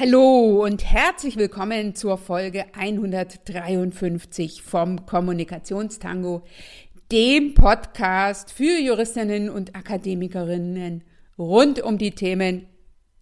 Hallo und herzlich willkommen zur Folge 153 vom Kommunikationstango, dem Podcast für Juristinnen und Akademikerinnen rund um die Themen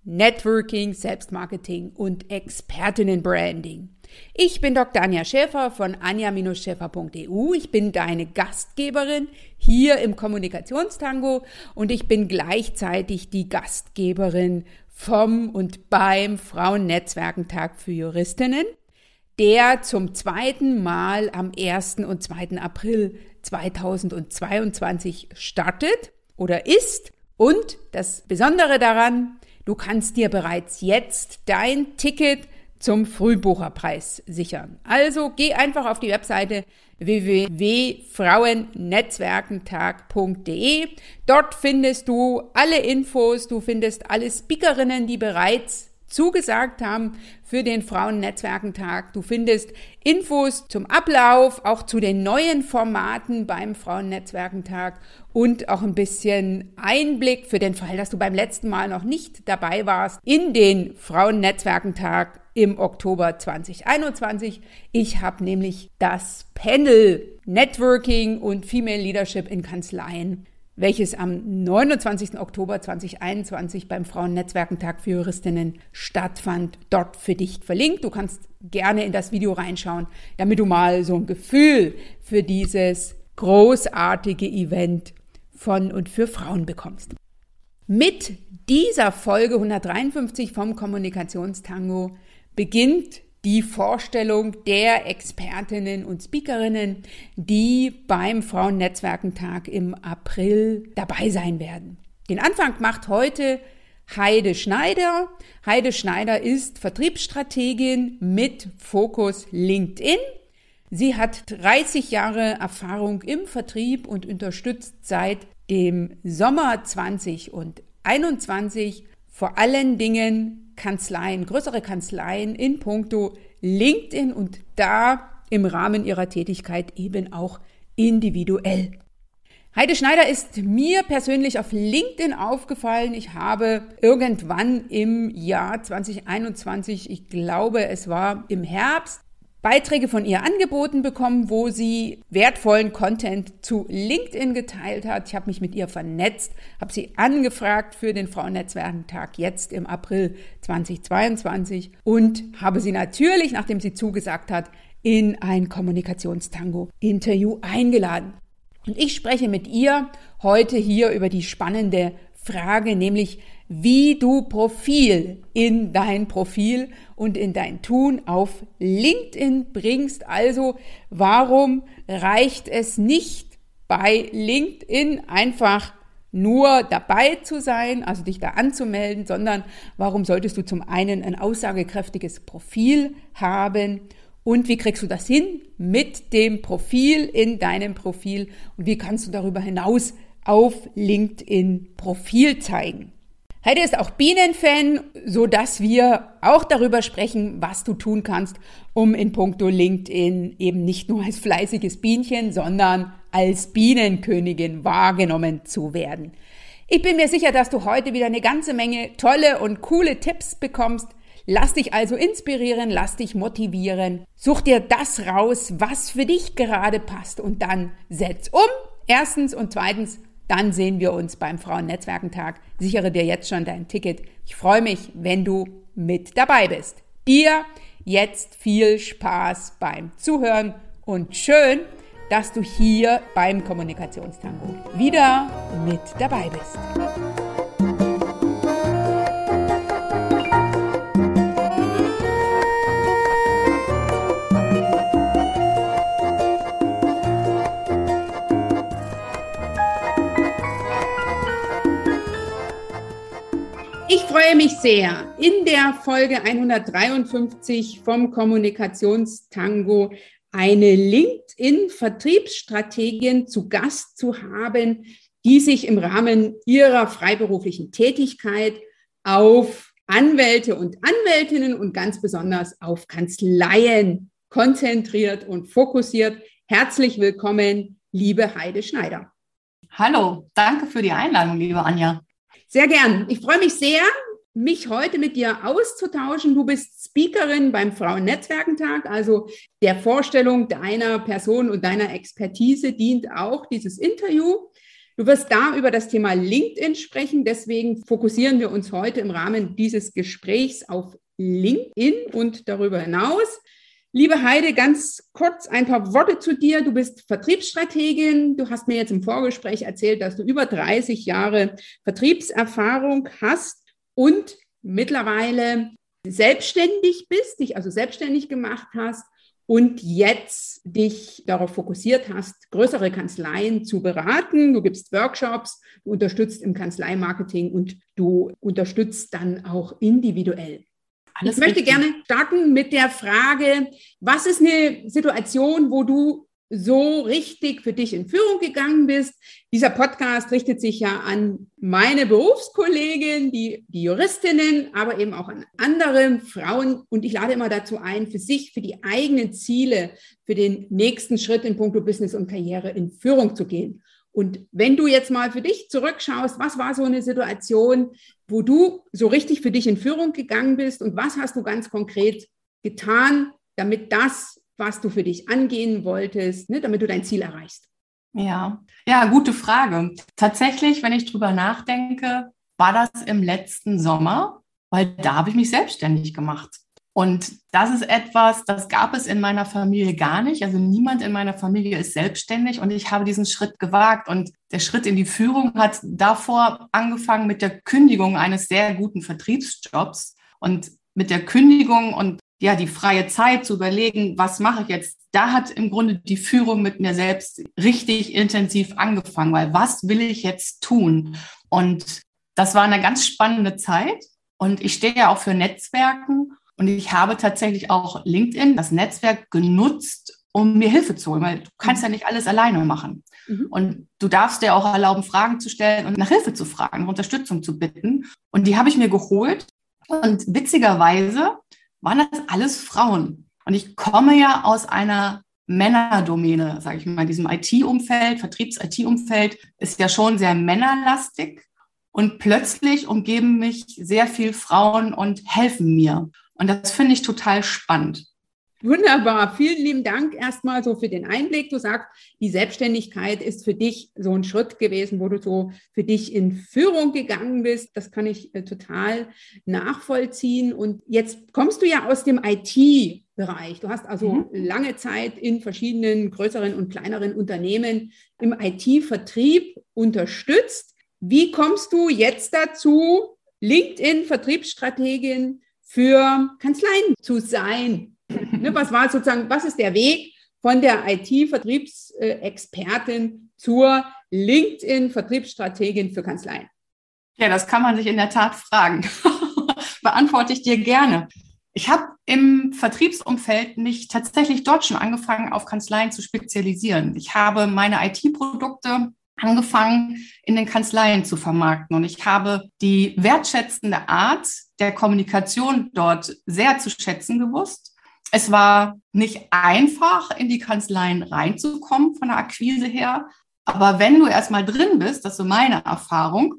Networking, Selbstmarketing und Expertinnenbranding. Ich bin Dr. Anja Schäfer von anja-schäfer.eu. Ich bin deine Gastgeberin hier im Kommunikationstango und ich bin gleichzeitig die Gastgeberin vom und beim Frauennetzwerkentag für Juristinnen, der zum zweiten Mal am 1. und 2. April 2022 startet oder ist. Und das Besondere daran, du kannst dir bereits jetzt dein Ticket zum Frühbucherpreis sichern. Also geh einfach auf die Webseite www.frauennetzwerkentag.de. Dort findest du alle Infos, du findest alle Speakerinnen, die bereits zugesagt haben für den Frauennetzwerkentag. Du findest Infos zum Ablauf, auch zu den neuen Formaten beim Frauennetzwerkentag und auch ein bisschen Einblick für den Fall, dass du beim letzten Mal noch nicht dabei warst in den Frauennetzwerkentag im Oktober 2021. Ich habe nämlich das Panel Networking und Female Leadership in Kanzleien welches am 29. Oktober 2021 beim Frauennetzwerkentag für Juristinnen stattfand, dort für dich verlinkt. Du kannst gerne in das Video reinschauen, damit du mal so ein Gefühl für dieses großartige Event von und für Frauen bekommst. Mit dieser Folge 153 vom Kommunikationstango beginnt die Vorstellung der Expertinnen und Speakerinnen, die beim Frauennetzwerkentag im April dabei sein werden. Den Anfang macht heute Heide Schneider. Heide Schneider ist Vertriebsstrategin mit Fokus LinkedIn. Sie hat 30 Jahre Erfahrung im Vertrieb und unterstützt seit dem Sommer 2021 vor allen Dingen Kanzleien, größere Kanzleien in puncto LinkedIn und da im Rahmen ihrer Tätigkeit eben auch individuell. Heide Schneider ist mir persönlich auf LinkedIn aufgefallen. Ich habe irgendwann im Jahr 2021, ich glaube es war im Herbst, Beiträge von ihr angeboten bekommen, wo sie wertvollen Content zu LinkedIn geteilt hat. Ich habe mich mit ihr vernetzt, habe sie angefragt für den Frauennetzwerkentag jetzt im April 2022 und habe sie natürlich, nachdem sie zugesagt hat, in ein Kommunikationstango-Interview eingeladen. Und ich spreche mit ihr heute hier über die spannende Frage, nämlich wie du Profil in dein Profil und in dein Tun auf LinkedIn bringst. Also warum reicht es nicht bei LinkedIn einfach nur dabei zu sein, also dich da anzumelden, sondern warum solltest du zum einen ein aussagekräftiges Profil haben und wie kriegst du das hin mit dem Profil in deinem Profil und wie kannst du darüber hinaus auf LinkedIn Profil zeigen? Heide ist auch Bienenfan, so dass wir auch darüber sprechen, was du tun kannst, um in puncto LinkedIn eben nicht nur als fleißiges Bienchen, sondern als Bienenkönigin wahrgenommen zu werden. Ich bin mir sicher, dass du heute wieder eine ganze Menge tolle und coole Tipps bekommst. Lass dich also inspirieren, lass dich motivieren. Such dir das raus, was für dich gerade passt und dann setz um. Erstens und zweitens dann sehen wir uns beim Frauennetzwerkentag. Sichere dir jetzt schon dein Ticket. Ich freue mich, wenn du mit dabei bist. Dir jetzt viel Spaß beim Zuhören und schön, dass du hier beim Kommunikationstango wieder mit dabei bist. Freue mich sehr, in der Folge 153 vom Kommunikationstango eine LinkedIn-Vertriebsstrategin zu Gast zu haben, die sich im Rahmen ihrer freiberuflichen Tätigkeit auf Anwälte und Anwältinnen und ganz besonders auf Kanzleien konzentriert und fokussiert. Herzlich willkommen, liebe Heide Schneider. Hallo, danke für die Einladung, liebe Anja. Sehr gern. Ich freue mich sehr, mich heute mit dir auszutauschen. Du bist Speakerin beim Frauennetzwerkentag, also der Vorstellung deiner Person und deiner Expertise dient auch dieses Interview. Du wirst da über das Thema LinkedIn sprechen. Deswegen fokussieren wir uns heute im Rahmen dieses Gesprächs auf LinkedIn und darüber hinaus. Liebe Heide, ganz kurz ein paar Worte zu dir. Du bist Vertriebsstrategin. Du hast mir jetzt im Vorgespräch erzählt, dass du über 30 Jahre Vertriebserfahrung hast und mittlerweile selbstständig bist, dich also selbstständig gemacht hast und jetzt dich darauf fokussiert hast, größere Kanzleien zu beraten. Du gibst Workshops, du unterstützt im Kanzleimarketing und du unterstützt dann auch individuell. Alles ich möchte richtig. gerne starten mit der Frage, was ist eine Situation, wo du so richtig für dich in Führung gegangen bist. Dieser Podcast richtet sich ja an meine Berufskollegen, die, die Juristinnen, aber eben auch an andere Frauen. Und ich lade immer dazu ein, für sich, für die eigenen Ziele, für den nächsten Schritt in puncto Business und Karriere in Führung zu gehen. Und wenn du jetzt mal für dich zurückschaust, was war so eine Situation, wo du so richtig für dich in Führung gegangen bist und was hast du ganz konkret getan, damit das was du für dich angehen wolltest, ne, damit du dein Ziel erreichst? Ja, ja, gute Frage. Tatsächlich, wenn ich drüber nachdenke, war das im letzten Sommer, weil da habe ich mich selbstständig gemacht. Und das ist etwas, das gab es in meiner Familie gar nicht. Also niemand in meiner Familie ist selbstständig und ich habe diesen Schritt gewagt. Und der Schritt in die Führung hat davor angefangen mit der Kündigung eines sehr guten Vertriebsjobs. Und mit der Kündigung und ja, die freie Zeit zu überlegen, was mache ich jetzt, da hat im Grunde die Führung mit mir selbst richtig intensiv angefangen, weil was will ich jetzt tun? Und das war eine ganz spannende Zeit. Und ich stehe ja auch für Netzwerken und ich habe tatsächlich auch LinkedIn, das Netzwerk, genutzt, um mir Hilfe zu holen, weil du kannst ja nicht alles alleine machen. Mhm. Und du darfst dir auch erlauben, Fragen zu stellen und nach Hilfe zu fragen, nach Unterstützung zu bitten. Und die habe ich mir geholt. Und witzigerweise waren das alles Frauen. Und ich komme ja aus einer Männerdomäne, sage ich mal, diesem IT-Umfeld, Vertriebs-IT-Umfeld ist ja schon sehr männerlastig. Und plötzlich umgeben mich sehr viel Frauen und helfen mir. Und das finde ich total spannend. Wunderbar. Vielen lieben Dank erstmal so für den Einblick. Du sagst, die Selbstständigkeit ist für dich so ein Schritt gewesen, wo du so für dich in Führung gegangen bist. Das kann ich äh, total nachvollziehen. Und jetzt kommst du ja aus dem IT. Bereich. Du hast also mhm. lange Zeit in verschiedenen größeren und kleineren Unternehmen im IT-Vertrieb unterstützt. Wie kommst du jetzt dazu, LinkedIn-Vertriebsstrategin für Kanzleien zu sein? Ne, was war sozusagen, was ist der Weg von der IT-Vertriebsexpertin zur LinkedIn-Vertriebsstrategin für Kanzleien? Ja, das kann man sich in der Tat fragen. Beantworte ich dir gerne. Ich habe im Vertriebsumfeld mich tatsächlich dort schon angefangen, auf Kanzleien zu spezialisieren. Ich habe meine IT-Produkte angefangen, in den Kanzleien zu vermarkten. Und ich habe die wertschätzende Art der Kommunikation dort sehr zu schätzen gewusst es war nicht einfach, in die Kanzleien reinzukommen von der Akquise her. Aber wenn du erstmal drin bist, das ist so meine Erfahrung,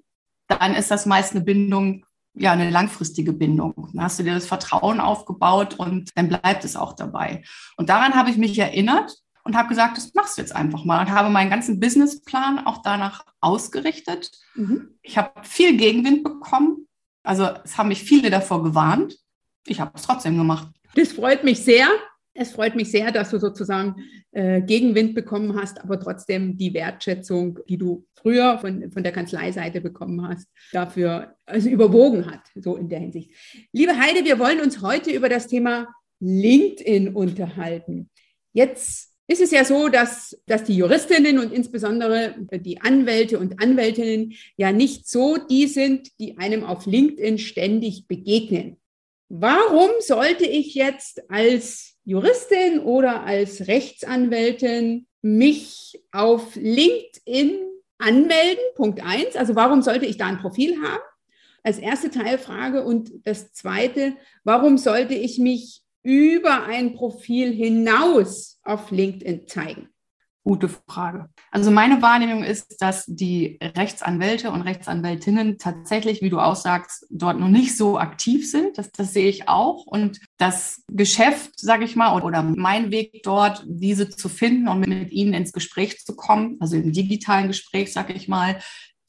dann ist das meist eine Bindung, ja, eine langfristige Bindung. Dann hast du dir das Vertrauen aufgebaut und dann bleibt es auch dabei. Und daran habe ich mich erinnert und habe gesagt, das machst du jetzt einfach mal und habe meinen ganzen Businessplan auch danach ausgerichtet. Mhm. Ich habe viel Gegenwind bekommen. Also es haben mich viele davor gewarnt. Ich habe es trotzdem gemacht. Das freut mich sehr. Es freut mich sehr, dass du sozusagen äh, Gegenwind bekommen hast, aber trotzdem die Wertschätzung, die du früher von, von der Kanzleiseite bekommen hast, dafür also überwogen hat, so in der Hinsicht. Liebe Heide, wir wollen uns heute über das Thema LinkedIn unterhalten. Jetzt ist es ja so, dass, dass die Juristinnen und insbesondere die Anwälte und Anwältinnen ja nicht so die sind, die einem auf LinkedIn ständig begegnen. Warum sollte ich jetzt als Juristin oder als Rechtsanwältin mich auf LinkedIn anmelden? Punkt eins. Also warum sollte ich da ein Profil haben? Als erste Teilfrage. Und das zweite, warum sollte ich mich über ein Profil hinaus auf LinkedIn zeigen? Gute Frage. Also meine Wahrnehmung ist, dass die Rechtsanwälte und Rechtsanwältinnen tatsächlich, wie du auch sagst, dort noch nicht so aktiv sind. Das, das sehe ich auch. Und das Geschäft, sage ich mal, oder mein Weg dort, diese zu finden und mit ihnen ins Gespräch zu kommen, also im digitalen Gespräch, sage ich mal,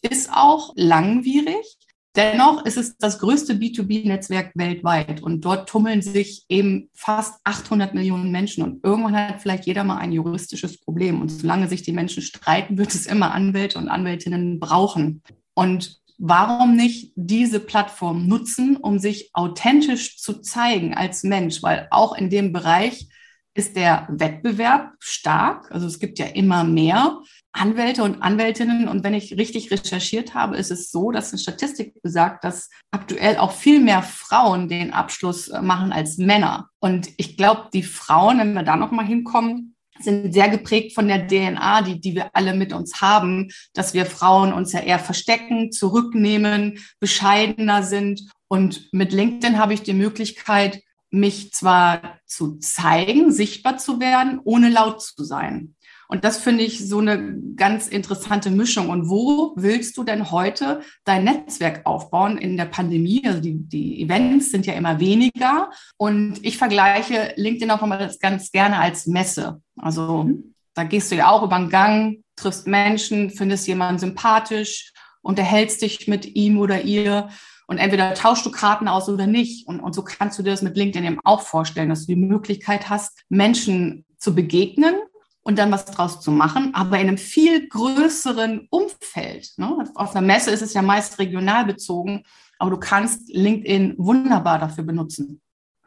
ist auch langwierig. Dennoch ist es das größte B2B-Netzwerk weltweit und dort tummeln sich eben fast 800 Millionen Menschen und irgendwann hat vielleicht jeder mal ein juristisches Problem und solange sich die Menschen streiten, wird es immer Anwälte und Anwältinnen brauchen. Und warum nicht diese Plattform nutzen, um sich authentisch zu zeigen als Mensch, weil auch in dem Bereich ist der Wettbewerb stark. Also es gibt ja immer mehr. Anwälte und Anwältinnen. Und wenn ich richtig recherchiert habe, ist es so, dass eine Statistik besagt, dass aktuell auch viel mehr Frauen den Abschluss äh, machen als Männer. Und ich glaube, die Frauen, wenn wir da nochmal hinkommen, sind sehr geprägt von der DNA, die, die wir alle mit uns haben, dass wir Frauen uns ja eher verstecken, zurücknehmen, bescheidener sind. Und mit LinkedIn habe ich die Möglichkeit, mich zwar zu zeigen, sichtbar zu werden, ohne laut zu sein. Und das finde ich so eine ganz interessante Mischung. Und wo willst du denn heute dein Netzwerk aufbauen in der Pandemie? Also die, die Events sind ja immer weniger. Und ich vergleiche LinkedIn auch immer ganz gerne als Messe. Also mhm. da gehst du ja auch über den Gang, triffst Menschen, findest jemanden sympathisch, unterhältst dich mit ihm oder ihr. Und entweder tauschst du Karten aus oder nicht. Und, und so kannst du dir das mit LinkedIn eben auch vorstellen, dass du die Möglichkeit hast, Menschen zu begegnen und dann was draus zu machen, aber in einem viel größeren Umfeld. Ne? Auf einer Messe ist es ja meist regional bezogen, aber du kannst LinkedIn wunderbar dafür benutzen.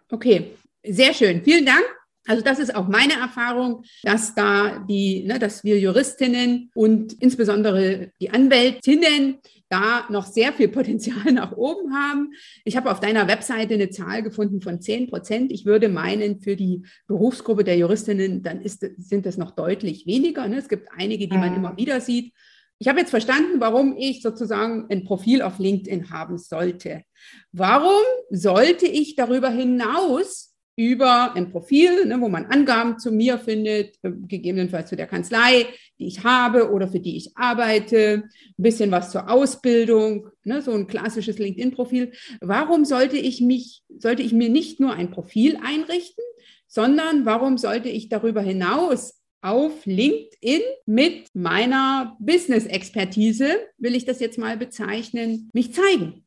Okay, sehr schön. Vielen Dank. Also das ist auch meine Erfahrung, dass da die, ne, dass wir Juristinnen und insbesondere die Anwältinnen da noch sehr viel Potenzial nach oben haben. Ich habe auf deiner Webseite eine Zahl gefunden von 10 Prozent. Ich würde meinen, für die Berufsgruppe der Juristinnen, dann ist, sind das noch deutlich weniger. Ne? Es gibt einige, die man mhm. immer wieder sieht. Ich habe jetzt verstanden, warum ich sozusagen ein Profil auf LinkedIn haben sollte. Warum sollte ich darüber hinaus über ein Profil, ne, wo man Angaben zu mir findet, äh, gegebenenfalls zu der Kanzlei, die ich habe oder für die ich arbeite, ein bisschen was zur Ausbildung, ne, so ein klassisches LinkedIn-Profil. Warum sollte ich mich, sollte ich mir nicht nur ein Profil einrichten, sondern warum sollte ich darüber hinaus auf LinkedIn mit meiner Business-Expertise, will ich das jetzt mal bezeichnen, mich zeigen?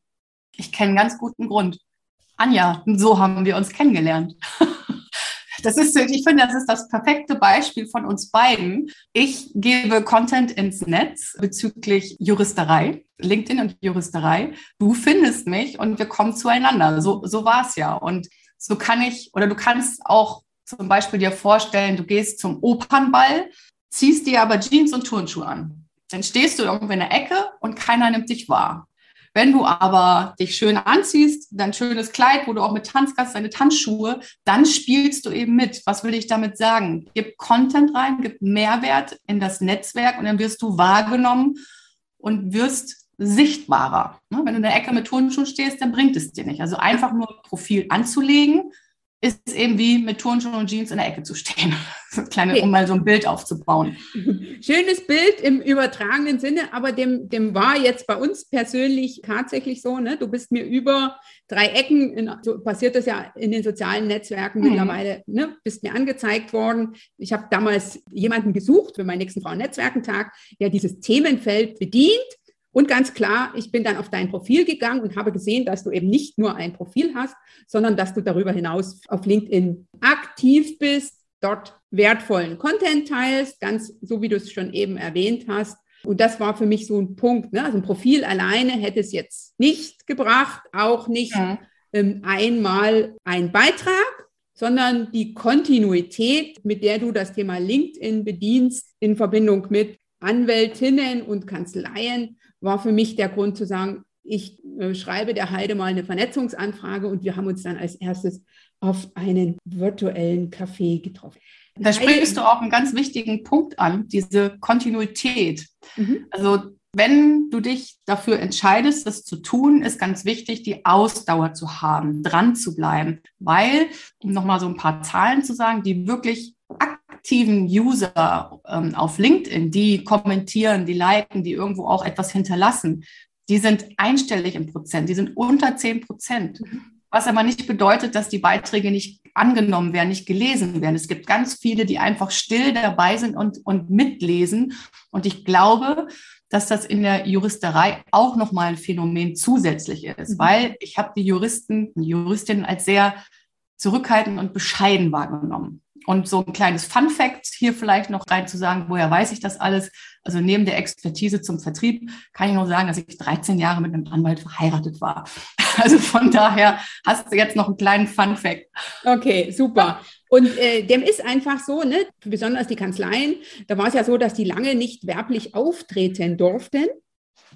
Ich kenne einen ganz guten Grund. Anja, so haben wir uns kennengelernt. Das ist, ich finde, das ist das perfekte Beispiel von uns beiden. Ich gebe Content ins Netz bezüglich Juristerei, LinkedIn und Juristerei. Du findest mich und wir kommen zueinander. So, so war es ja. Und so kann ich, oder du kannst auch zum Beispiel dir vorstellen, du gehst zum Opernball, ziehst dir aber Jeans und Turnschuhe an. Dann stehst du irgendwo in der Ecke und keiner nimmt dich wahr. Wenn du aber dich schön anziehst, dein schönes Kleid, wo du auch mit Tanzgast, deine Tanzschuhe, dann spielst du eben mit. Was will ich damit sagen? Gib Content rein, gib Mehrwert in das Netzwerk und dann wirst du wahrgenommen und wirst sichtbarer. Ne? Wenn du in der Ecke mit Turnschuhen stehst, dann bringt es dir nicht. Also einfach nur Profil anzulegen, ist eben wie mit Turnschuhen und Jeans in der Ecke zu stehen. Kleine, okay. um mal so ein Bild aufzubauen. Schönes Bild im übertragenen Sinne, aber dem, dem war jetzt bei uns persönlich tatsächlich so, ne? Du bist mir über drei Ecken, in, so passiert das ja in den sozialen Netzwerken mhm. mittlerweile, ne? Bist mir angezeigt worden. Ich habe damals jemanden gesucht für meinen nächsten Frauen-Netzwerkentag, der dieses Themenfeld bedient und ganz klar, ich bin dann auf dein Profil gegangen und habe gesehen, dass du eben nicht nur ein Profil hast, sondern dass du darüber hinaus auf LinkedIn aktiv bist, dort wertvollen Content teilst, ganz so wie du es schon eben erwähnt hast. Und das war für mich so ein Punkt. Ne? Also ein Profil alleine hätte es jetzt nicht gebracht, auch nicht ja. ähm, einmal ein Beitrag, sondern die Kontinuität, mit der du das Thema LinkedIn bedienst, in Verbindung mit Anwältinnen und Kanzleien, war für mich der Grund zu sagen, ich äh, schreibe der Heide mal eine Vernetzungsanfrage und wir haben uns dann als erstes auf einen virtuellen Café getroffen. Da sprichst du auch einen ganz wichtigen Punkt an, diese Kontinuität. Mhm. Also wenn du dich dafür entscheidest, das zu tun, ist ganz wichtig, die Ausdauer zu haben, dran zu bleiben. Weil, um nochmal so ein paar Zahlen zu sagen, die wirklich aktiven User ähm, auf LinkedIn, die kommentieren, die liken, die irgendwo auch etwas hinterlassen, die sind einstellig im Prozent, die sind unter 10 Prozent. Was aber nicht bedeutet, dass die Beiträge nicht angenommen werden, nicht gelesen werden. Es gibt ganz viele, die einfach still dabei sind und, und mitlesen. Und ich glaube, dass das in der Juristerei auch nochmal ein Phänomen zusätzlich ist, mhm. weil ich habe die Juristen und Juristinnen als sehr zurückhaltend und bescheiden wahrgenommen. Und so ein kleines Fun Fact hier vielleicht noch rein zu sagen, woher weiß ich das alles? Also neben der Expertise zum Vertrieb kann ich nur sagen, dass ich 13 Jahre mit einem Anwalt verheiratet war. Also von daher hast du jetzt noch einen kleinen Fun Fact. Okay, super. Und äh, dem ist einfach so, ne, besonders die Kanzleien, da war es ja so, dass die lange nicht werblich auftreten durften.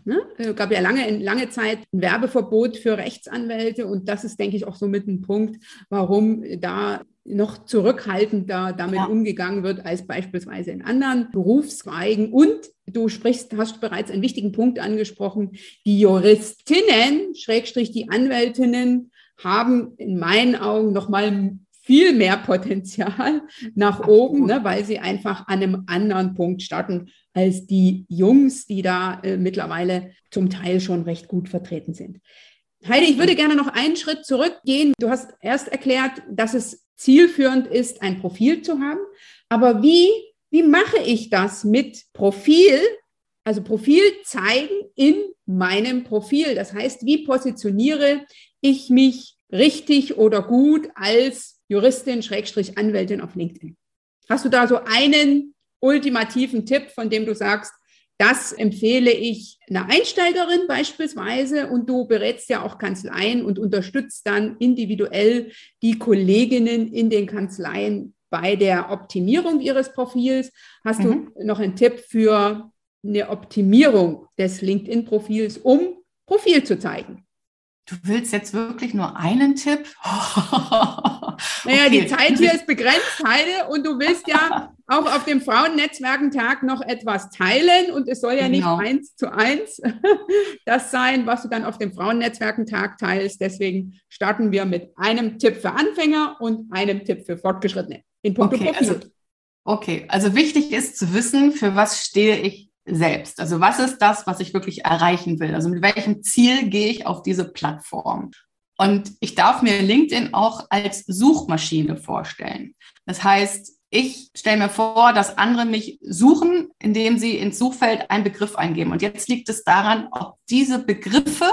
Ne? Es gab ja lange, lange Zeit ein Werbeverbot für Rechtsanwälte und das ist, denke ich, auch so mit ein Punkt, warum da noch zurückhaltender damit ja. umgegangen wird als beispielsweise in anderen Berufszweigen. Und du sprichst, hast bereits einen wichtigen Punkt angesprochen. Die Juristinnen, Schrägstrich die Anwältinnen, haben in meinen Augen noch mal viel mehr Potenzial nach oben, ne, weil sie einfach an einem anderen Punkt starten als die Jungs, die da äh, mittlerweile zum Teil schon recht gut vertreten sind. Heidi, ich würde gerne noch einen Schritt zurückgehen. Du hast erst erklärt, dass es zielführend ist, ein Profil zu haben. Aber wie, wie mache ich das mit Profil? Also Profil zeigen in meinem Profil. Das heißt, wie positioniere ich mich richtig oder gut als Juristin, Schrägstrich, Anwältin auf LinkedIn? Hast du da so einen ultimativen Tipp, von dem du sagst, das empfehle ich einer Einsteigerin beispielsweise und du berätst ja auch Kanzleien und unterstützt dann individuell die Kolleginnen in den Kanzleien bei der Optimierung ihres Profils. Hast mhm. du noch einen Tipp für eine Optimierung des LinkedIn-Profils, um Profil zu zeigen? Du willst jetzt wirklich nur einen Tipp? naja, okay. die Zeit hier ist begrenzt, Heide, und du willst ja auch auf dem Frauennetzwerkentag noch etwas teilen und es soll ja genau. nicht eins zu eins das sein, was du dann auf dem Frauennetzwerkentag teilst. Deswegen starten wir mit einem Tipp für Anfänger und einem Tipp für Fortgeschrittene in puncto okay, Profil. Also, okay, also wichtig ist zu wissen, für was stehe ich selbst. Also was ist das, was ich wirklich erreichen will? Also mit welchem Ziel gehe ich auf diese Plattform? Und ich darf mir LinkedIn auch als Suchmaschine vorstellen. Das heißt, ich stelle mir vor, dass andere mich suchen, indem sie ins Suchfeld einen Begriff eingeben. Und jetzt liegt es daran, ob diese Begriffe,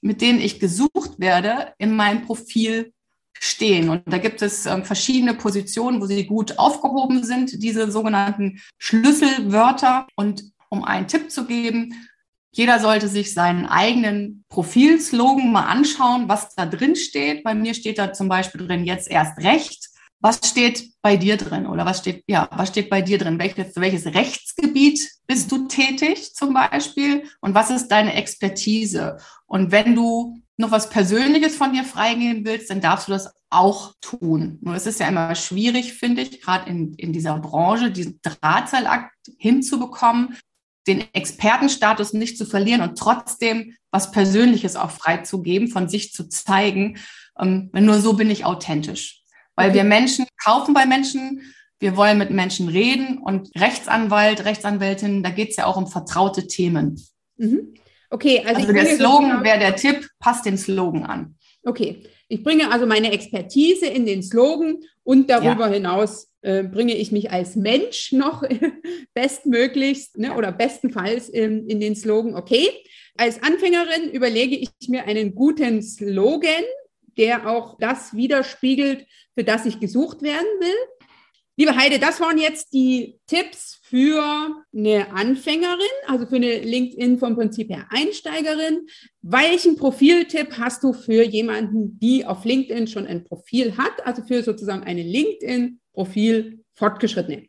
mit denen ich gesucht werde, in meinem Profil stehen. Und da gibt es äh, verschiedene Positionen, wo sie gut aufgehoben sind, diese sogenannten Schlüsselwörter. Und um einen Tipp zu geben. Jeder sollte sich seinen eigenen Profilslogan mal anschauen, was da drin steht. Bei mir steht da zum Beispiel drin, jetzt erst recht. Was steht bei dir drin? Oder was steht, ja, was steht bei dir drin? Welches, welches Rechtsgebiet bist du tätig zum Beispiel? Und was ist deine Expertise? Und wenn du noch was Persönliches von dir freigeben willst, dann darfst du das auch tun. Nur es ist ja immer schwierig, finde ich, gerade in, in dieser Branche, diesen Drahtseilakt hinzubekommen, den Expertenstatus nicht zu verlieren und trotzdem was Persönliches auch freizugeben, von sich zu zeigen. Ähm, nur so bin ich authentisch. Weil okay. wir Menschen kaufen bei Menschen, wir wollen mit Menschen reden und Rechtsanwalt, Rechtsanwältin, da geht es ja auch um vertraute Themen. Mhm. Okay, also, also der Slogan wäre der Tipp, passt den Slogan an. Okay, ich bringe also meine Expertise in den Slogan und darüber ja. hinaus äh, bringe ich mich als Mensch noch bestmöglichst ne, oder bestenfalls in, in den Slogan. Okay, als Anfängerin überlege ich mir einen guten Slogan, der auch das widerspiegelt, für das ich gesucht werden will. Liebe Heide, das waren jetzt die Tipps für eine Anfängerin, also für eine LinkedIn vom Prinzip her Einsteigerin. Welchen Profiltipp hast du für jemanden, die auf LinkedIn schon ein Profil hat, also für sozusagen eine LinkedIn-Profil fortgeschrittene?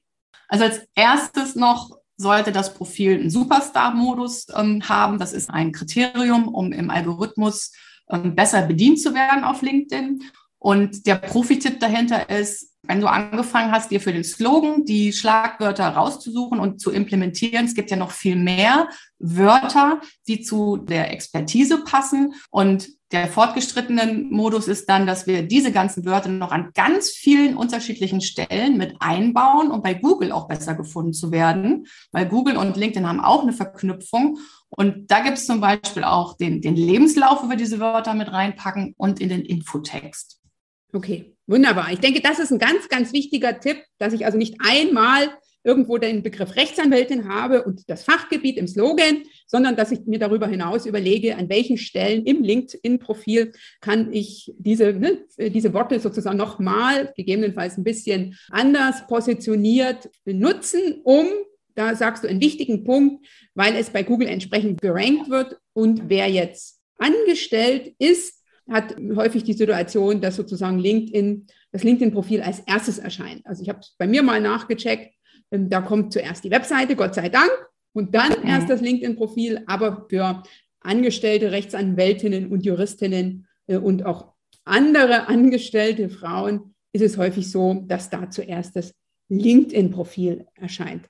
Also als erstes noch sollte das Profil einen Superstar-Modus ähm, haben. Das ist ein Kriterium, um im Algorithmus ähm, besser bedient zu werden auf LinkedIn. Und der Profi-Tipp dahinter ist, wenn du angefangen hast, dir für den Slogan die Schlagwörter rauszusuchen und zu implementieren, es gibt ja noch viel mehr Wörter, die zu der Expertise passen. Und der fortgeschrittenen Modus ist dann, dass wir diese ganzen Wörter noch an ganz vielen unterschiedlichen Stellen mit einbauen, um bei Google auch besser gefunden zu werden, weil Google und LinkedIn haben auch eine Verknüpfung. Und da gibt es zum Beispiel auch den, den Lebenslauf, wo wir diese Wörter mit reinpacken und in den Infotext. Okay, wunderbar. Ich denke, das ist ein ganz, ganz wichtiger Tipp, dass ich also nicht einmal irgendwo den Begriff Rechtsanwältin habe und das Fachgebiet im Slogan, sondern dass ich mir darüber hinaus überlege, an welchen Stellen im LinkedIn-Profil kann ich diese, ne, diese Worte sozusagen nochmal, gegebenenfalls ein bisschen anders positioniert benutzen, um, da sagst du einen wichtigen Punkt, weil es bei Google entsprechend gerankt wird und wer jetzt angestellt ist, hat häufig die Situation, dass sozusagen LinkedIn, das LinkedIn-Profil als erstes erscheint. Also ich habe bei mir mal nachgecheckt, ähm, da kommt zuerst die Webseite, Gott sei Dank, und dann mhm. erst das LinkedIn-Profil. Aber für angestellte Rechtsanwältinnen und Juristinnen äh, und auch andere angestellte Frauen ist es häufig so, dass da zuerst das LinkedIn-Profil erscheint.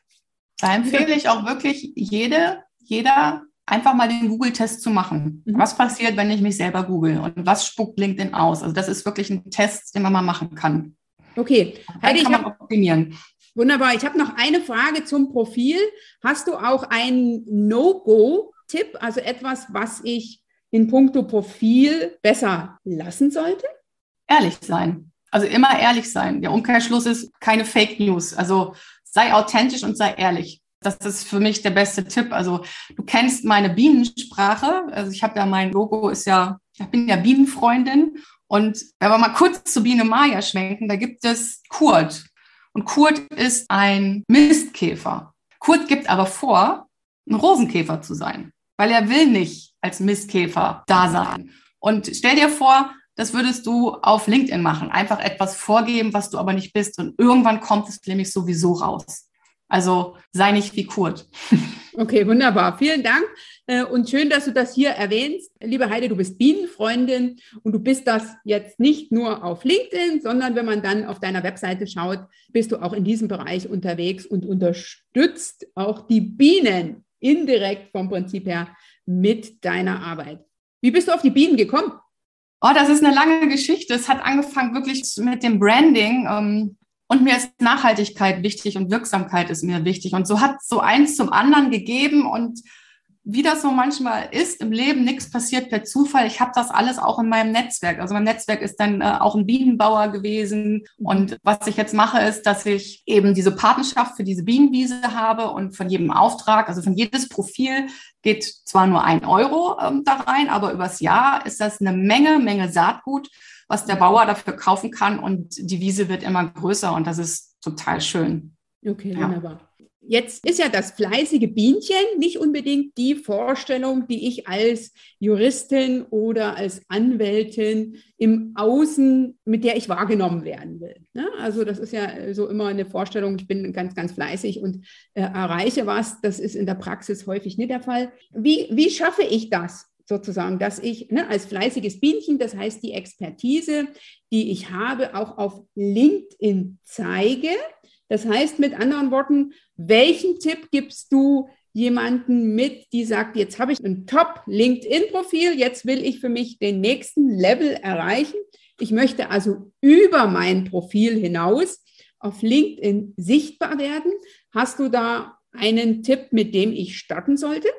Da empfehle ich auch wirklich jede, jeder einfach mal den Google-Test zu machen. Mhm. Was passiert, wenn ich mich selber google und was spuckt LinkedIn aus? Also das ist wirklich ein Test, den man mal machen kann. Okay, Heidi, kann man optimieren. Wunderbar. Ich habe noch eine Frage zum Profil. Hast du auch einen No-Go-Tipp, also etwas, was ich in puncto Profil besser lassen sollte? Ehrlich sein. Also immer ehrlich sein. Der Umkehrschluss ist keine Fake News. Also sei authentisch und sei ehrlich. Das ist für mich der beste Tipp. Also du kennst meine Bienensprache. Also ich habe ja mein Logo ist ja, ich bin ja Bienenfreundin. Und wenn wir mal kurz zu Biene Maya schwenken, da gibt es Kurt. Und Kurt ist ein Mistkäfer. Kurt gibt aber vor, ein Rosenkäfer zu sein, weil er will nicht als Mistkäfer da sein. Und stell dir vor, das würdest du auf LinkedIn machen. Einfach etwas vorgeben, was du aber nicht bist. Und irgendwann kommt es nämlich sowieso raus. Also sei nicht wie Kurt. Okay, wunderbar. Vielen Dank. Äh, und schön, dass du das hier erwähnst. Liebe Heide, du bist Bienenfreundin und du bist das jetzt nicht nur auf LinkedIn, sondern wenn man dann auf deiner Webseite schaut, bist du auch in diesem Bereich unterwegs und unterstützt auch die Bienen indirekt vom Prinzip her mit deiner Arbeit. Wie bist du auf die Bienen gekommen? Oh, das ist eine lange Geschichte. Es hat angefangen wirklich mit dem Branding. Und mir ist Nachhaltigkeit wichtig und Wirksamkeit ist mir wichtig. Und so hat so eins zum anderen gegeben. Und wie das so manchmal ist im Leben, nichts passiert per Zufall. Ich habe das alles auch in meinem Netzwerk. Also mein Netzwerk ist dann äh, auch ein Bienenbauer gewesen. Und was ich jetzt mache, ist, dass ich eben diese Patenschaft für diese Bienenwiese habe und von jedem Auftrag, also von jedes Profil geht zwar nur ein Euro ähm, da rein, aber übers Jahr ist das eine Menge, Menge Saatgut, was der Bauer dafür kaufen kann und die Wiese wird immer größer und das ist total schön. Okay, ja. wunderbar. Jetzt ist ja das fleißige Bienchen nicht unbedingt die Vorstellung, die ich als Juristin oder als Anwältin im Außen, mit der ich wahrgenommen werden will. Ne? Also das ist ja so immer eine Vorstellung, ich bin ganz, ganz fleißig und äh, erreiche was. Das ist in der Praxis häufig nicht der Fall. Wie, wie schaffe ich das? sozusagen, dass ich ne, als fleißiges Bienchen, das heißt die Expertise, die ich habe, auch auf LinkedIn zeige. Das heißt mit anderen Worten, welchen Tipp gibst du jemanden mit, die sagt, jetzt habe ich ein Top-LinkedIn-Profil, jetzt will ich für mich den nächsten Level erreichen. Ich möchte also über mein Profil hinaus auf LinkedIn sichtbar werden. Hast du da einen Tipp, mit dem ich starten sollte?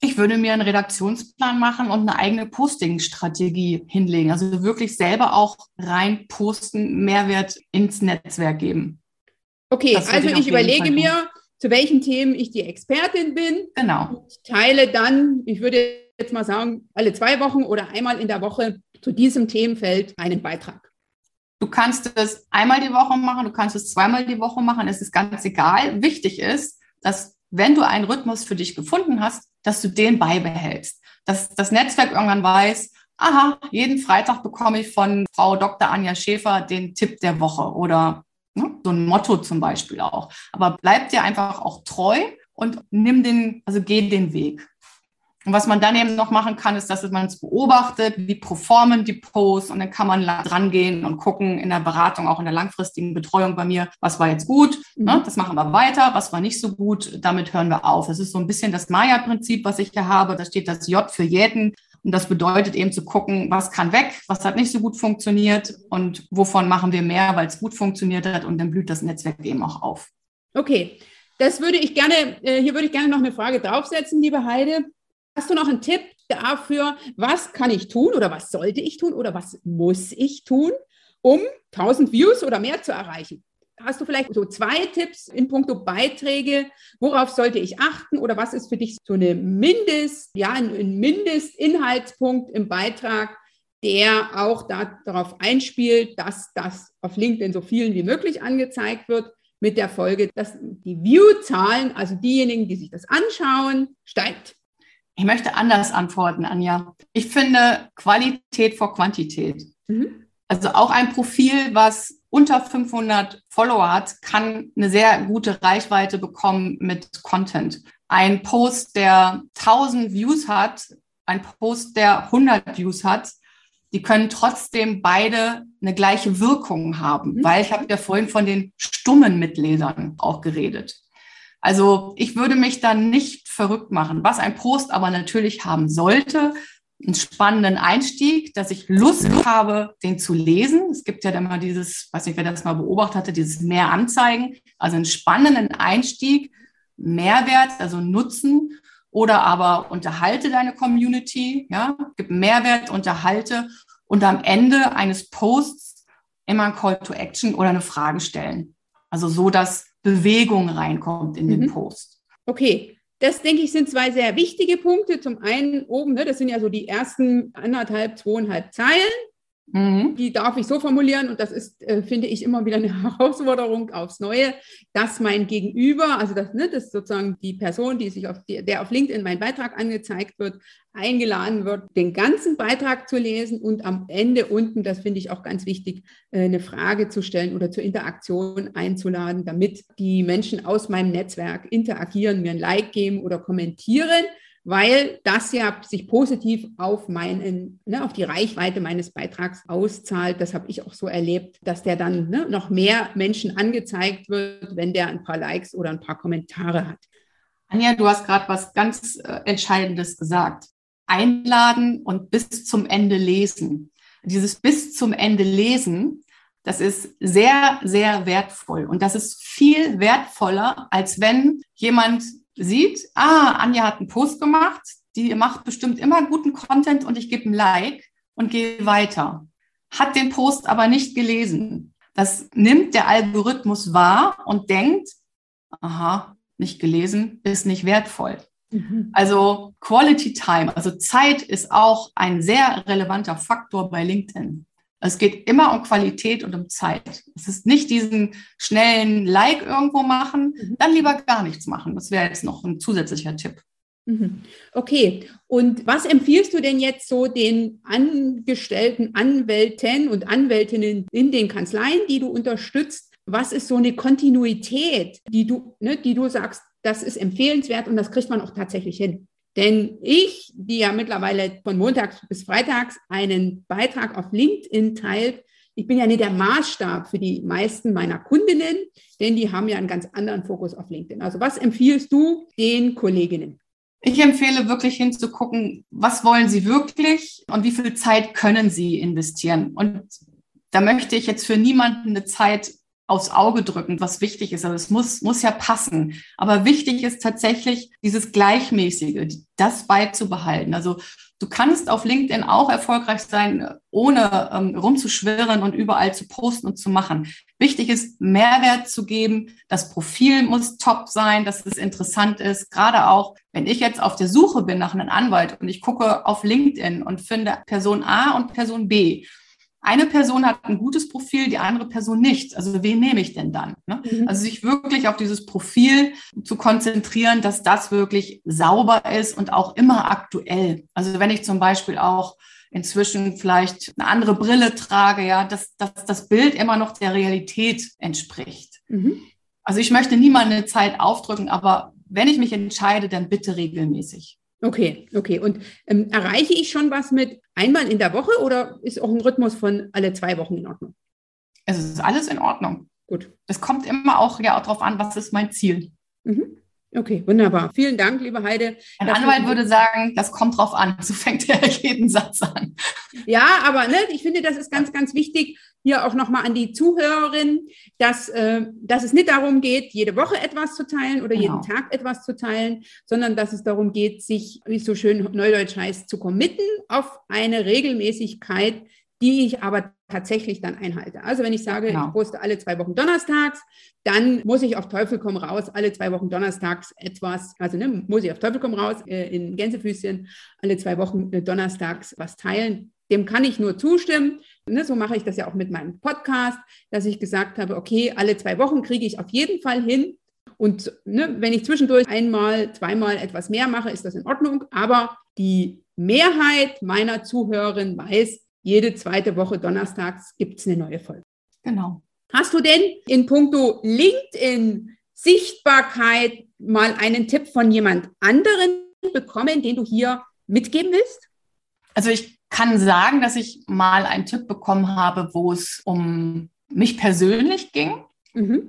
Ich würde mir einen Redaktionsplan machen und eine eigene Posting-Strategie hinlegen. Also wirklich selber auch rein posten, Mehrwert ins Netzwerk geben. Okay, also ich überlege mir, zu welchen Themen ich die Expertin bin. Genau. Und teile dann, ich würde jetzt mal sagen, alle zwei Wochen oder einmal in der Woche zu diesem Themenfeld einen Beitrag. Du kannst es einmal die Woche machen, du kannst es zweimal die Woche machen, es ist ganz egal. Wichtig ist, dass wenn du einen Rhythmus für dich gefunden hast, dass du den beibehältst. Dass das Netzwerk irgendwann weiß, aha, jeden Freitag bekomme ich von Frau Dr. Anja Schäfer den Tipp der Woche oder so ein Motto zum Beispiel auch. Aber bleib dir einfach auch treu und nimm den, also geh den Weg. Und was man dann eben noch machen kann, ist, dass man es beobachtet, wie performen die Posts und dann kann man dran gehen und gucken in der Beratung, auch in der langfristigen Betreuung bei mir, was war jetzt gut, ne? Mhm. das machen wir weiter, was war nicht so gut, damit hören wir auf. Es ist so ein bisschen das Maya-Prinzip, was ich hier habe, da steht das J für jeden Und das bedeutet eben zu gucken, was kann weg, was hat nicht so gut funktioniert und wovon machen wir mehr, weil es gut funktioniert hat und dann blüht das Netzwerk eben auch auf. Okay, das würde ich gerne, äh, hier würde ich gerne noch eine Frage draufsetzen, liebe Heide. Hast du noch einen Tipp dafür, was kann ich tun oder was sollte ich tun oder was muss ich tun, um 1000 Views oder mehr zu erreichen? Hast du vielleicht so zwei Tipps in puncto Beiträge? Worauf sollte ich achten oder was ist für dich so eine Mindest, ja, ein Mindestinhaltspunkt im Beitrag, der auch da, darauf einspielt, dass das auf LinkedIn so vielen wie möglich angezeigt wird, mit der Folge, dass die View-Zahlen, also diejenigen, die sich das anschauen, steigt. Ich möchte anders antworten, Anja. Ich finde Qualität vor Quantität. Mhm. Also auch ein Profil, was unter 500 Follower hat, kann eine sehr gute Reichweite bekommen mit Content. Ein Post, der 1000 Views hat, ein Post, der 100 Views hat, die können trotzdem beide eine gleiche Wirkung haben, mhm. weil ich habe ja vorhin von den stummen Mitlesern auch geredet. Also ich würde mich dann nicht verrückt machen. Was ein Post aber natürlich haben sollte, einen spannenden Einstieg, dass ich Lust habe, den zu lesen. Es gibt ja dann mal dieses, weiß nicht, wer das mal beobachtet hatte, dieses mehr Anzeigen, also einen spannenden Einstieg, Mehrwert, also Nutzen oder aber unterhalte deine Community, ja, gib Mehrwert, unterhalte und am Ende eines Posts immer ein Call to Action oder eine Frage stellen. Also so, dass Bewegung reinkommt in mhm. den Post. Okay, das, denke ich, sind zwei sehr wichtige Punkte. Zum einen oben, ne, das sind ja so die ersten anderthalb, zweieinhalb Zeilen. Mhm. Die darf ich so formulieren und das ist, äh, finde ich, immer wieder eine Herausforderung aufs Neue, dass mein Gegenüber, also das, ne, das sozusagen die Person, die sich auf die, der auf LinkedIn mein Beitrag angezeigt wird, eingeladen wird, den ganzen Beitrag zu lesen und am Ende unten, das finde ich auch ganz wichtig, äh, eine Frage zu stellen oder zur Interaktion einzuladen, damit die Menschen aus meinem Netzwerk interagieren, mir ein Like geben oder kommentieren weil das ja sich positiv auf meinen, ne, auf die Reichweite meines Beitrags auszahlt. Das habe ich auch so erlebt, dass der dann ne, noch mehr Menschen angezeigt wird, wenn der ein paar Likes oder ein paar Kommentare hat. Anja, du hast gerade was ganz äh, Entscheidendes gesagt. Einladen und bis zum Ende lesen. Dieses bis zum Ende lesen, das ist sehr, sehr wertvoll. Und das ist viel wertvoller, als wenn jemand sieht, ah, Anja hat einen Post gemacht, die macht bestimmt immer guten Content und ich gebe ein Like und gehe weiter. Hat den Post aber nicht gelesen. Das nimmt der Algorithmus wahr und denkt, aha, nicht gelesen, ist nicht wertvoll. Mhm. Also Quality Time, also Zeit ist auch ein sehr relevanter Faktor bei LinkedIn. Es geht immer um Qualität und um Zeit. Es ist nicht diesen schnellen Like irgendwo machen, mhm. dann lieber gar nichts machen. Das wäre jetzt noch ein zusätzlicher Tipp. Mhm. Okay, und was empfiehlst du denn jetzt so den angestellten Anwälten und Anwältinnen in den Kanzleien, die du unterstützt? Was ist so eine Kontinuität, die du, ne, die du sagst, das ist empfehlenswert und das kriegt man auch tatsächlich hin? Denn ich, die ja mittlerweile von montags bis freitags einen Beitrag auf LinkedIn teilt, ich bin ja nicht der Maßstab für die meisten meiner Kundinnen, denn die haben ja einen ganz anderen Fokus auf LinkedIn. Also was empfiehlst du den Kolleginnen? Ich empfehle wirklich hinzugucken, was wollen sie wirklich und wie viel Zeit können sie investieren. Und da möchte ich jetzt für niemanden eine Zeit aufs Auge drücken, was wichtig ist. Also es muss, muss ja passen. Aber wichtig ist tatsächlich dieses Gleichmäßige, das beizubehalten. Also du kannst auf LinkedIn auch erfolgreich sein, ohne ähm, rumzuschwirren und überall zu posten und zu machen. Wichtig ist, Mehrwert zu geben. Das Profil muss top sein, dass es interessant ist. Gerade auch, wenn ich jetzt auf der Suche bin nach einem Anwalt und ich gucke auf LinkedIn und finde Person A und Person B eine Person hat ein gutes Profil, die andere Person nicht. Also wen nehme ich denn dann? Ne? Mhm. Also sich wirklich auf dieses Profil zu konzentrieren, dass das wirklich sauber ist und auch immer aktuell. Also wenn ich zum Beispiel auch inzwischen vielleicht eine andere Brille trage, ja, dass, dass das Bild immer noch der Realität entspricht. Mhm. Also ich möchte niemandem eine Zeit aufdrücken, aber wenn ich mich entscheide, dann bitte regelmäßig. Okay, okay. Und ähm, erreiche ich schon was mit einmal in der Woche oder ist auch ein Rhythmus von alle zwei Wochen in Ordnung? Es ist alles in Ordnung. Gut. Es kommt immer auch ja auch darauf an, was ist mein Ziel. Mhm. Okay, wunderbar. Vielen Dank, liebe Heide. Ein Anwalt würde sagen, das kommt drauf an. So fängt er jeden Satz an. Ja, aber ne, ich finde, das ist ganz, ganz wichtig, hier auch nochmal an die Zuhörerin, dass, äh, dass es nicht darum geht, jede Woche etwas zu teilen oder genau. jeden Tag etwas zu teilen, sondern dass es darum geht, sich, wie es so schön neudeutsch heißt, zu committen auf eine Regelmäßigkeit, die ich aber tatsächlich dann einhalte. Also wenn ich sage, genau. ich poste alle zwei Wochen donnerstags, dann muss ich auf Teufel komm raus, alle zwei Wochen donnerstags etwas, also ne, muss ich auf Teufel komm raus, äh, in Gänsefüßchen, alle zwei Wochen äh, donnerstags was teilen. Dem kann ich nur zustimmen. Ne, so mache ich das ja auch mit meinem Podcast, dass ich gesagt habe, okay, alle zwei Wochen kriege ich auf jeden Fall hin. Und ne, wenn ich zwischendurch einmal, zweimal etwas mehr mache, ist das in Ordnung. Aber die Mehrheit meiner Zuhörerinnen weiß, jede zweite Woche donnerstags gibt es eine neue Folge. Genau. Hast du denn in puncto LinkedIn Sichtbarkeit mal einen Tipp von jemand anderen bekommen, den du hier mitgeben willst? Also ich kann sagen, dass ich mal einen Tipp bekommen habe, wo es um mich persönlich ging. Mhm.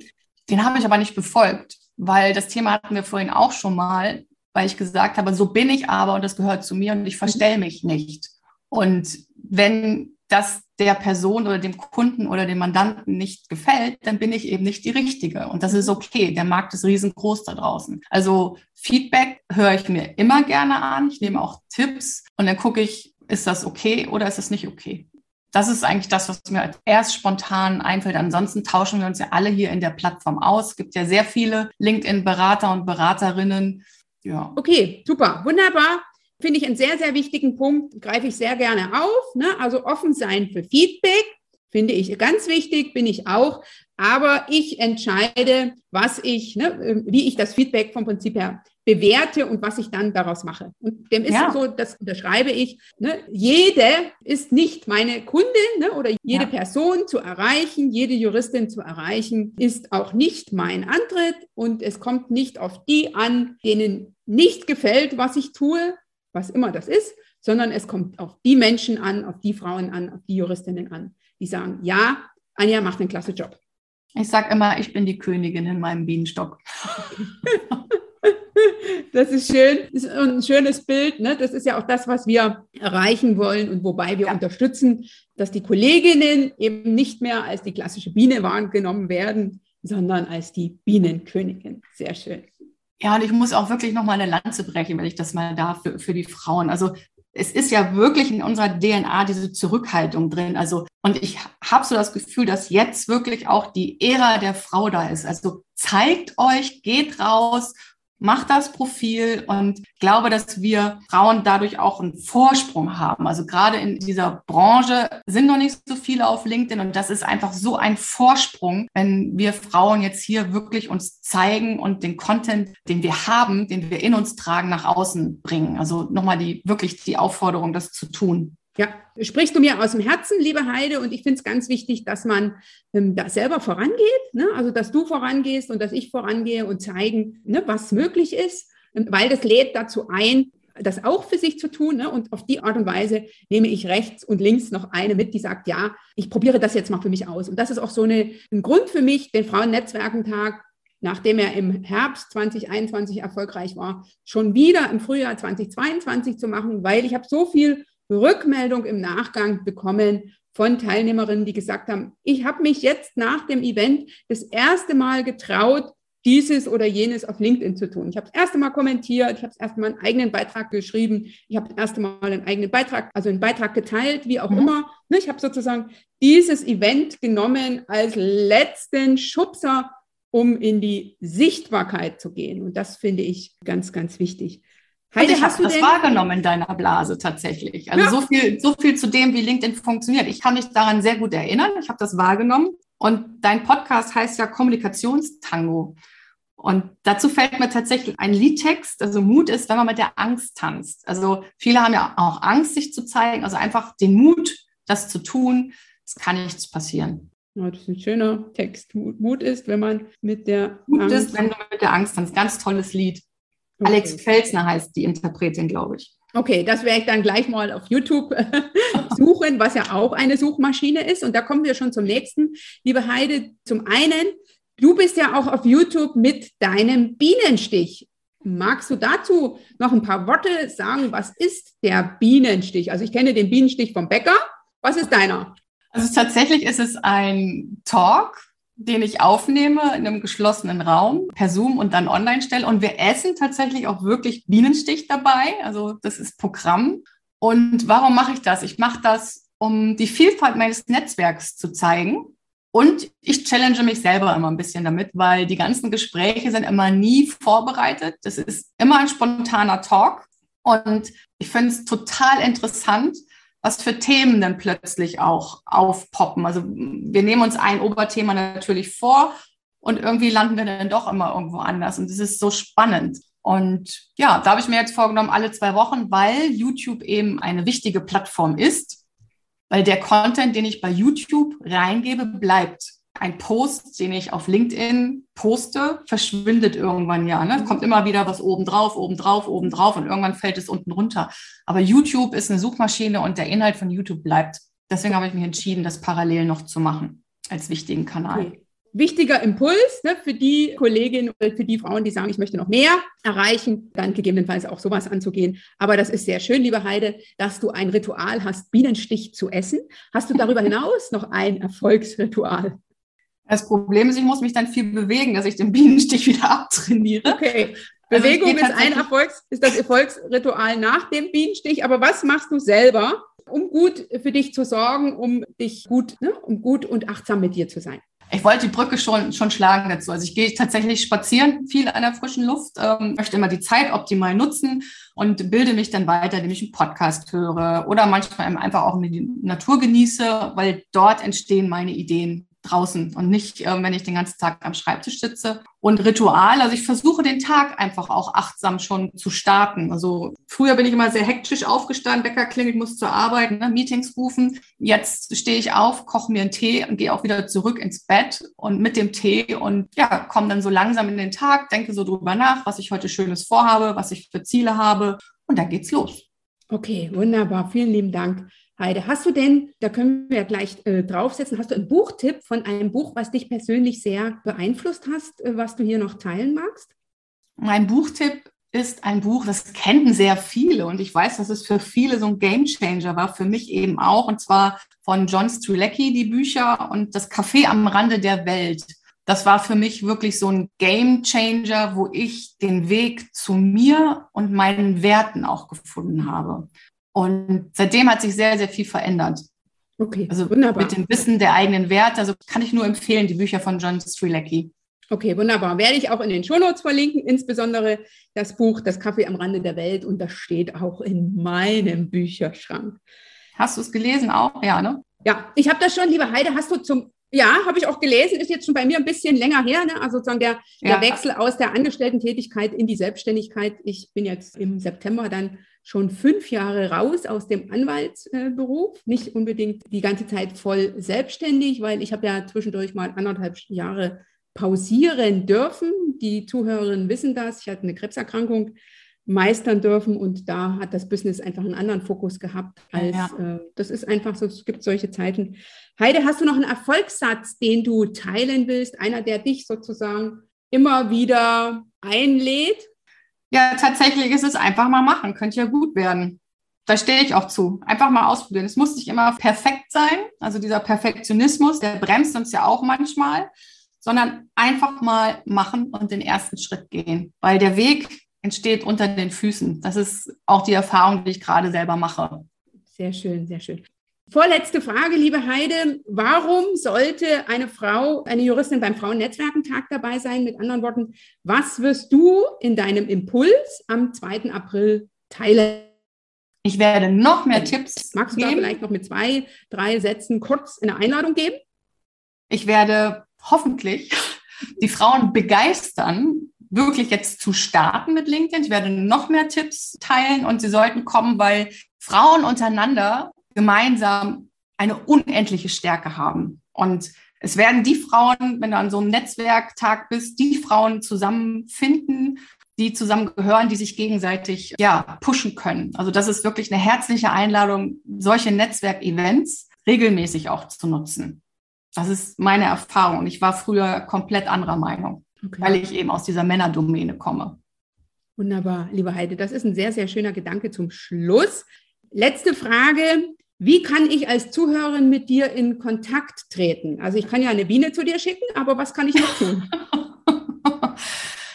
Den habe ich aber nicht befolgt, weil das Thema hatten wir vorhin auch schon mal, weil ich gesagt habe, so bin ich aber und das gehört zu mir und ich verstelle mich nicht. Und wenn das der Person oder dem Kunden oder dem Mandanten nicht gefällt, dann bin ich eben nicht die Richtige. Und das ist okay. Der Markt ist riesengroß da draußen. Also Feedback höre ich mir immer gerne an. Ich nehme auch Tipps und dann gucke ich, ist das okay oder ist es nicht okay? Das ist eigentlich das, was mir erst spontan einfällt. Ansonsten tauschen wir uns ja alle hier in der Plattform aus. Es gibt ja sehr viele LinkedIn-Berater und Beraterinnen. Ja. Okay, super, wunderbar finde ich einen sehr, sehr wichtigen Punkt, greife ich sehr gerne auf. Ne? Also offen sein für Feedback, finde ich ganz wichtig, bin ich auch. Aber ich entscheide, was ich, ne, wie ich das Feedback vom Prinzip her bewerte und was ich dann daraus mache. Und dem ist ja. so, das unterschreibe ich. Ne, jede ist nicht meine Kundin ne, oder jede ja. Person zu erreichen, jede Juristin zu erreichen, ist auch nicht mein Antritt und es kommt nicht auf die an, denen nicht gefällt, was ich tue, was immer das ist, sondern es kommt auf die Menschen an, auf die Frauen an, auf die Juristinnen an, die sagen, ja, Anja macht einen klasse Job. Ich sage immer, ich bin die Königin in meinem Bienenstock. Das ist schön, das ist ein schönes Bild. Ne? Das ist ja auch das, was wir erreichen wollen und wobei wir ja. unterstützen, dass die Kolleginnen eben nicht mehr als die klassische Biene wahrgenommen werden, sondern als die Bienenkönigin. Sehr schön. Ja, und ich muss auch wirklich noch mal eine Lanze brechen, wenn ich das mal darf, für, für die Frauen. Also es ist ja wirklich in unserer DNA diese Zurückhaltung drin. Also, und ich habe so das Gefühl, dass jetzt wirklich auch die Ära der Frau da ist. Also zeigt euch, geht raus mach das Profil und glaube, dass wir Frauen dadurch auch einen Vorsprung haben. Also gerade in dieser Branche sind noch nicht so viele auf LinkedIn und das ist einfach so ein Vorsprung, wenn wir Frauen jetzt hier wirklich uns zeigen und den Content, den wir haben, den wir in uns tragen, nach außen bringen. Also nochmal die wirklich die Aufforderung, das zu tun. Ja, sprichst du mir aus dem Herzen, liebe Heide, und ich finde es ganz wichtig, dass man ähm, da selber vorangeht, ne? also dass du vorangehst und dass ich vorangehe und zeigen, ne, was möglich ist, weil das lädt dazu ein, das auch für sich zu tun. Ne? Und auf die Art und Weise nehme ich rechts und links noch eine mit, die sagt, ja, ich probiere das jetzt mal für mich aus. Und das ist auch so eine, ein Grund für mich, den Frauennetzwerkentag nachdem er im Herbst 2021 erfolgreich war, schon wieder im Frühjahr 2022 zu machen, weil ich habe so viel Rückmeldung im Nachgang bekommen von Teilnehmerinnen, die gesagt haben, ich habe mich jetzt nach dem Event das erste Mal getraut, dieses oder jenes auf LinkedIn zu tun. Ich habe das erste Mal kommentiert, ich habe das erste Mal einen eigenen Beitrag geschrieben, ich habe das erste Mal einen eigenen Beitrag, also einen Beitrag geteilt, wie auch mhm. immer. Ne, ich habe sozusagen dieses Event genommen als letzten Schubser, um in die Sichtbarkeit zu gehen. Und das finde ich ganz, ganz wichtig. Heide, ich habe das wahrgenommen in deiner Blase tatsächlich. Also ja. so viel, so viel zu dem, wie LinkedIn funktioniert. Ich kann mich daran sehr gut erinnern. Ich habe das wahrgenommen. Und dein Podcast heißt ja Kommunikationstango. Und dazu fällt mir tatsächlich ein Liedtext. Also Mut ist, wenn man mit der Angst tanzt. Also viele haben ja auch Angst, sich zu zeigen. Also einfach den Mut, das zu tun. Es kann nichts passieren. Ja, das ist ein schöner Text. Mut ist, wenn man mit der Mut Angst ist, wenn du mit der Angst tanzt. Ganz tolles Lied. Okay. Alex Felsner heißt die Interpretin, glaube ich. Okay, das werde ich dann gleich mal auf YouTube suchen, was ja auch eine Suchmaschine ist. Und da kommen wir schon zum nächsten. Liebe Heide, zum einen, du bist ja auch auf YouTube mit deinem Bienenstich Magst du dazu noch ein paar Worte sagen? Was ist der Bienenstich? Also ich kenne den Bienenstich vom Bäcker. Was ist deiner? Also tatsächlich ist es ein Talk, den ich aufnehme in einem geschlossenen Raum per Zoom und dann online stelle. Und wir essen tatsächlich auch wirklich Bienenstich dabei. Also das ist Programm. Und warum mache ich das? Ich mache das, um die Vielfalt meines Netzwerks zu zeigen. Und ich challenge mich selber immer ein bisschen damit, weil die ganzen Gespräche sind immer nie vorbereitet. Das ist immer ein spontaner Talk. Und ich finde es total interessant, was für Themen dann plötzlich auch aufpoppen. Also wir nehmen uns ein Oberthema natürlich vor und irgendwie landen wir dann doch immer irgendwo anders. Und das ist so spannend. Und ja, da habe ich mir jetzt vorgenommen, alle zwei Wochen, weil YouTube eben eine wichtige Plattform ist, weil der Content, den ich bei YouTube reingebe, bleibt ein Post, den ich auf LinkedIn poste, verschwindet irgendwann ja. Ne? Kommt immer wieder was obendrauf, obendrauf, obendrauf und irgendwann fällt es unten runter. Aber YouTube ist eine Suchmaschine und der Inhalt von YouTube bleibt. Deswegen habe ich mich entschieden, das parallel noch zu machen als wichtigen Kanal. Okay. Wichtiger Impuls ne, für die Kolleginnen oder für die Frauen, die sagen, ich möchte noch mehr erreichen, dann gegebenenfalls auch sowas anzugehen. Aber das ist sehr schön, liebe Heide, dass du ein Ritual hast, Bienenstich zu essen. Hast du darüber hinaus noch ein Erfolgsritual? Das Problem ist, ich muss mich dann viel bewegen, dass ich den Bienenstich wieder abtrainiere. Okay. Also Bewegung ist ein Erfolgs, ist das Erfolgsritual nach dem Bienenstich. Aber was machst du selber, um gut für dich zu sorgen, um dich gut, ne, um gut und achtsam mit dir zu sein? Ich wollte die Brücke schon, schon schlagen dazu. Also ich gehe tatsächlich spazieren, viel an der frischen Luft, ähm, möchte immer die Zeit optimal nutzen und bilde mich dann weiter, indem ich einen Podcast höre oder manchmal einfach auch die Natur genieße, weil dort entstehen meine Ideen draußen und nicht, äh, wenn ich den ganzen Tag am Schreibtisch sitze. Und Ritual, also ich versuche den Tag einfach auch achtsam schon zu starten. Also früher bin ich immer sehr hektisch aufgestanden, Wecker klingelt, muss zur Arbeit, ne, Meetings rufen. Jetzt stehe ich auf, koche mir einen Tee und gehe auch wieder zurück ins Bett und mit dem Tee und ja, komme dann so langsam in den Tag, denke so drüber nach, was ich heute Schönes vorhabe, was ich für Ziele habe und dann geht's los. Okay, wunderbar. Vielen lieben Dank. Heide, hast du denn, da können wir ja gleich äh, draufsetzen, hast du einen Buchtipp von einem Buch, was dich persönlich sehr beeinflusst hast, äh, was du hier noch teilen magst? Mein Buchtipp ist ein Buch, das kennen sehr viele und ich weiß, dass es für viele so ein Gamechanger war, für mich eben auch, und zwar von John Strilecki, die Bücher und das Café am Rande der Welt. Das war für mich wirklich so ein Gamechanger, wo ich den Weg zu mir und meinen Werten auch gefunden habe. Und seitdem hat sich sehr, sehr viel verändert. Okay, also wunderbar. Mit dem Wissen der eigenen Werte. Also kann ich nur empfehlen, die Bücher von John Strilecki. Okay, wunderbar. Werde ich auch in den Shownotes verlinken, insbesondere das Buch Das Kaffee am Rande der Welt und das steht auch in meinem Bücherschrank. Hast du es gelesen auch? Ja, ne? Ja, ich habe das schon, liebe Heide, hast du zum ja, habe ich auch gelesen, ist jetzt schon bei mir ein bisschen länger her, ne? also sozusagen der, ja. der Wechsel aus der Angestellten-Tätigkeit in die Selbstständigkeit. Ich bin jetzt im September dann schon fünf Jahre raus aus dem Anwaltsberuf, nicht unbedingt die ganze Zeit voll selbstständig, weil ich habe ja zwischendurch mal anderthalb Jahre pausieren dürfen. Die Zuhörerinnen wissen das. Ich hatte eine Krebserkrankung meistern dürfen und da hat das Business einfach einen anderen Fokus gehabt als ja. äh, das ist einfach so, es gibt solche Zeiten. Heide, hast du noch einen Erfolgssatz, den du teilen willst, einer, der dich sozusagen immer wieder einlädt? Ja, tatsächlich ist es einfach mal machen, könnte ja gut werden. Da stehe ich auch zu. Einfach mal ausprobieren. Es muss nicht immer perfekt sein. Also dieser Perfektionismus, der bremst uns ja auch manchmal, sondern einfach mal machen und den ersten Schritt gehen. Weil der Weg entsteht unter den Füßen. Das ist auch die Erfahrung, die ich gerade selber mache. Sehr schön, sehr schön. Vorletzte Frage, liebe Heide. Warum sollte eine Frau, eine Juristin beim Frauennetzwerkentag dabei sein? Mit anderen Worten, was wirst du in deinem Impuls am 2. April teilen? Ich werde noch mehr Tipps. Magst du geben. da vielleicht noch mit zwei, drei Sätzen kurz eine Einladung geben? Ich werde hoffentlich die Frauen begeistern, wirklich jetzt zu starten mit LinkedIn. Ich werde noch mehr Tipps teilen und sie sollten kommen, weil Frauen untereinander gemeinsam eine unendliche Stärke haben. Und es werden die Frauen, wenn du an so einem Netzwerktag bist, die Frauen zusammenfinden, die zusammengehören, die sich gegenseitig ja, pushen können. Also das ist wirklich eine herzliche Einladung, solche Netzwerkevents regelmäßig auch zu nutzen. Das ist meine Erfahrung. Ich war früher komplett anderer Meinung, okay. weil ich eben aus dieser Männerdomäne komme. Wunderbar, liebe Heide. Das ist ein sehr, sehr schöner Gedanke zum Schluss. Letzte Frage. Wie kann ich als Zuhörerin mit dir in Kontakt treten? Also ich kann ja eine Biene zu dir schicken, aber was kann ich noch tun?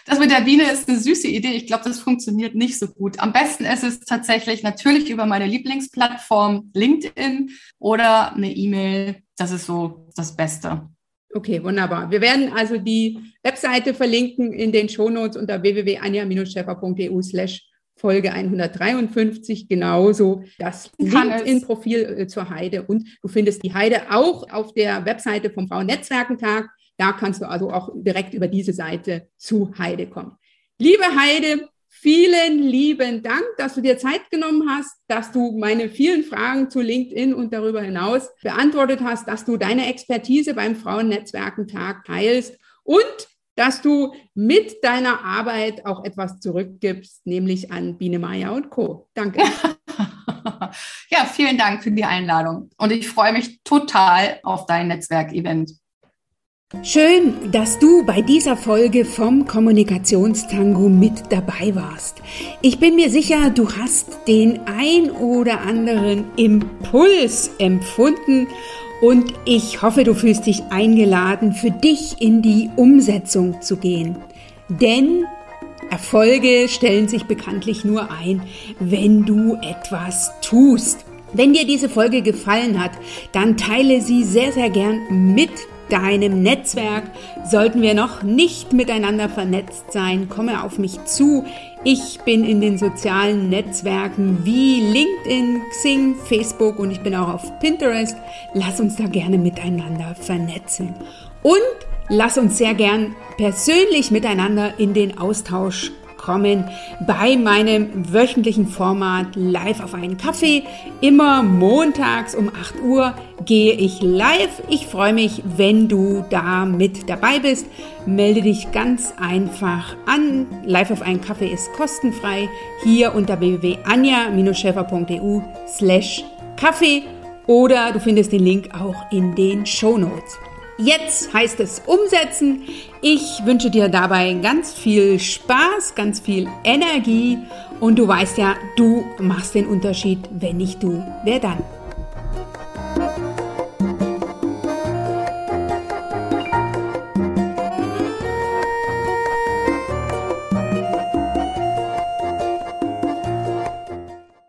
Das mit der Biene ist eine süße Idee. Ich glaube, das funktioniert nicht so gut. Am besten ist es tatsächlich natürlich über meine Lieblingsplattform LinkedIn oder eine E-Mail. Das ist so das Beste. Okay, wunderbar. Wir werden also die Webseite verlinken in den Shownotes unter www.anja-scheffer.eu slash Folge 153 genauso das LinkedIn-Profil äh, zur Heide und du findest die Heide auch auf der Webseite vom Frauennetzwerkentag. Da kannst du also auch direkt über diese Seite zu Heide kommen. Liebe Heide, vielen lieben Dank, dass du dir Zeit genommen hast, dass du meine vielen Fragen zu LinkedIn und darüber hinaus beantwortet hast, dass du deine Expertise beim Frauennetzwerkentag teilst und dass du mit deiner Arbeit auch etwas zurückgibst, nämlich an Biene Maya und Co. Danke. ja, vielen Dank für die Einladung und ich freue mich total auf dein Netzwerkevent. Schön, dass du bei dieser Folge vom Kommunikationstango mit dabei warst. Ich bin mir sicher, du hast den ein oder anderen Impuls empfunden und ich hoffe, du fühlst dich eingeladen, für dich in die Umsetzung zu gehen. Denn Erfolge stellen sich bekanntlich nur ein, wenn du etwas tust. Wenn dir diese Folge gefallen hat, dann teile sie sehr, sehr gern mit deinem Netzwerk. Sollten wir noch nicht miteinander vernetzt sein, komme auf mich zu. Ich bin in den sozialen Netzwerken wie LinkedIn, Xing, Facebook und ich bin auch auf Pinterest. Lass uns da gerne miteinander vernetzen. Und lass uns sehr gern persönlich miteinander in den Austausch bei meinem wöchentlichen Format Live auf einen Kaffee. Immer montags um 8 Uhr gehe ich live. Ich freue mich, wenn du da mit dabei bist. Melde dich ganz einfach an. Live auf einen Kaffee ist kostenfrei. Hier unter www.anja-schäfer.eu slash Kaffee oder du findest den Link auch in den Show Notes. Jetzt heißt es umsetzen. Ich wünsche dir dabei ganz viel Spaß, ganz viel Energie und du weißt ja, du machst den Unterschied. Wenn nicht du, wer dann?